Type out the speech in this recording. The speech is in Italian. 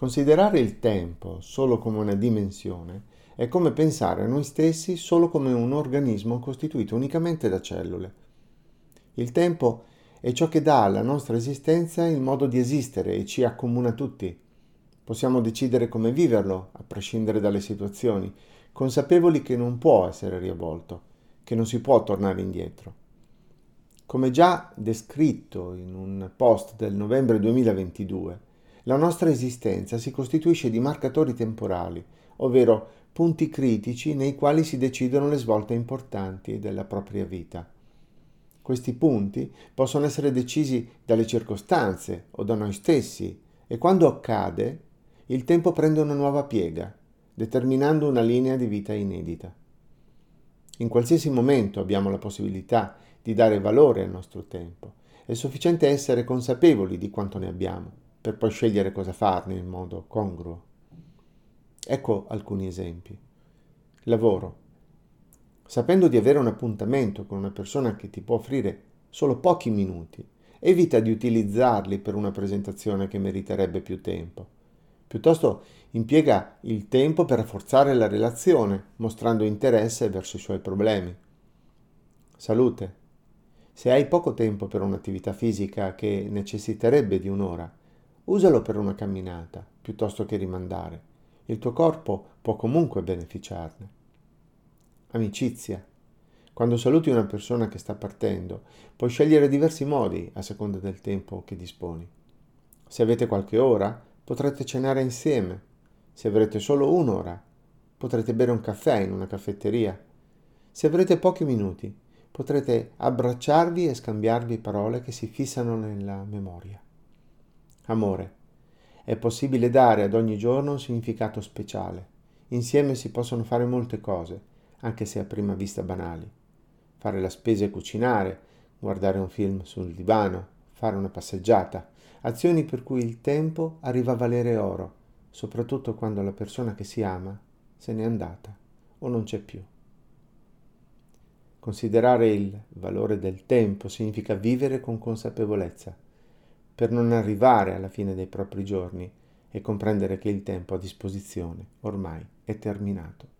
Considerare il tempo solo come una dimensione è come pensare a noi stessi solo come un organismo costituito unicamente da cellule. Il tempo è ciò che dà alla nostra esistenza il modo di esistere e ci accomuna tutti. Possiamo decidere come viverlo, a prescindere dalle situazioni, consapevoli che non può essere riavvolto, che non si può tornare indietro. Come già descritto in un post del novembre 2022, la nostra esistenza si costituisce di marcatori temporali, ovvero punti critici nei quali si decidono le svolte importanti della propria vita. Questi punti possono essere decisi dalle circostanze o da noi stessi e quando accade il tempo prende una nuova piega, determinando una linea di vita inedita. In qualsiasi momento abbiamo la possibilità di dare valore al nostro tempo. È sufficiente essere consapevoli di quanto ne abbiamo per poi scegliere cosa farne in modo congruo. Ecco alcuni esempi. Lavoro. Sapendo di avere un appuntamento con una persona che ti può offrire solo pochi minuti, evita di utilizzarli per una presentazione che meriterebbe più tempo. Piuttosto impiega il tempo per rafforzare la relazione, mostrando interesse verso i suoi problemi. Salute. Se hai poco tempo per un'attività fisica che necessiterebbe di un'ora, usalo per una camminata piuttosto che rimandare. Il tuo corpo può comunque beneficiarne. Amicizia. Quando saluti una persona che sta partendo, puoi scegliere diversi modi a seconda del tempo che disponi. Se avete qualche ora, potrete cenare insieme. Se avrete solo un'ora, potrete bere un caffè in una caffetteria. Se avrete pochi minuti, potrete abbracciarvi e scambiarvi parole che si fissano nella memoria. Amore. È possibile dare ad ogni giorno un significato speciale. Insieme si possono fare molte cose, anche se a prima vista banali. Fare la spesa e cucinare, guardare un film sul divano, fare una passeggiata, azioni per cui il tempo arriva a valere oro, soprattutto quando la persona che si ama se n'è andata o non c'è più. Considerare il valore del tempo significa vivere con consapevolezza per non arrivare alla fine dei propri giorni e comprendere che il tempo a disposizione ormai è terminato.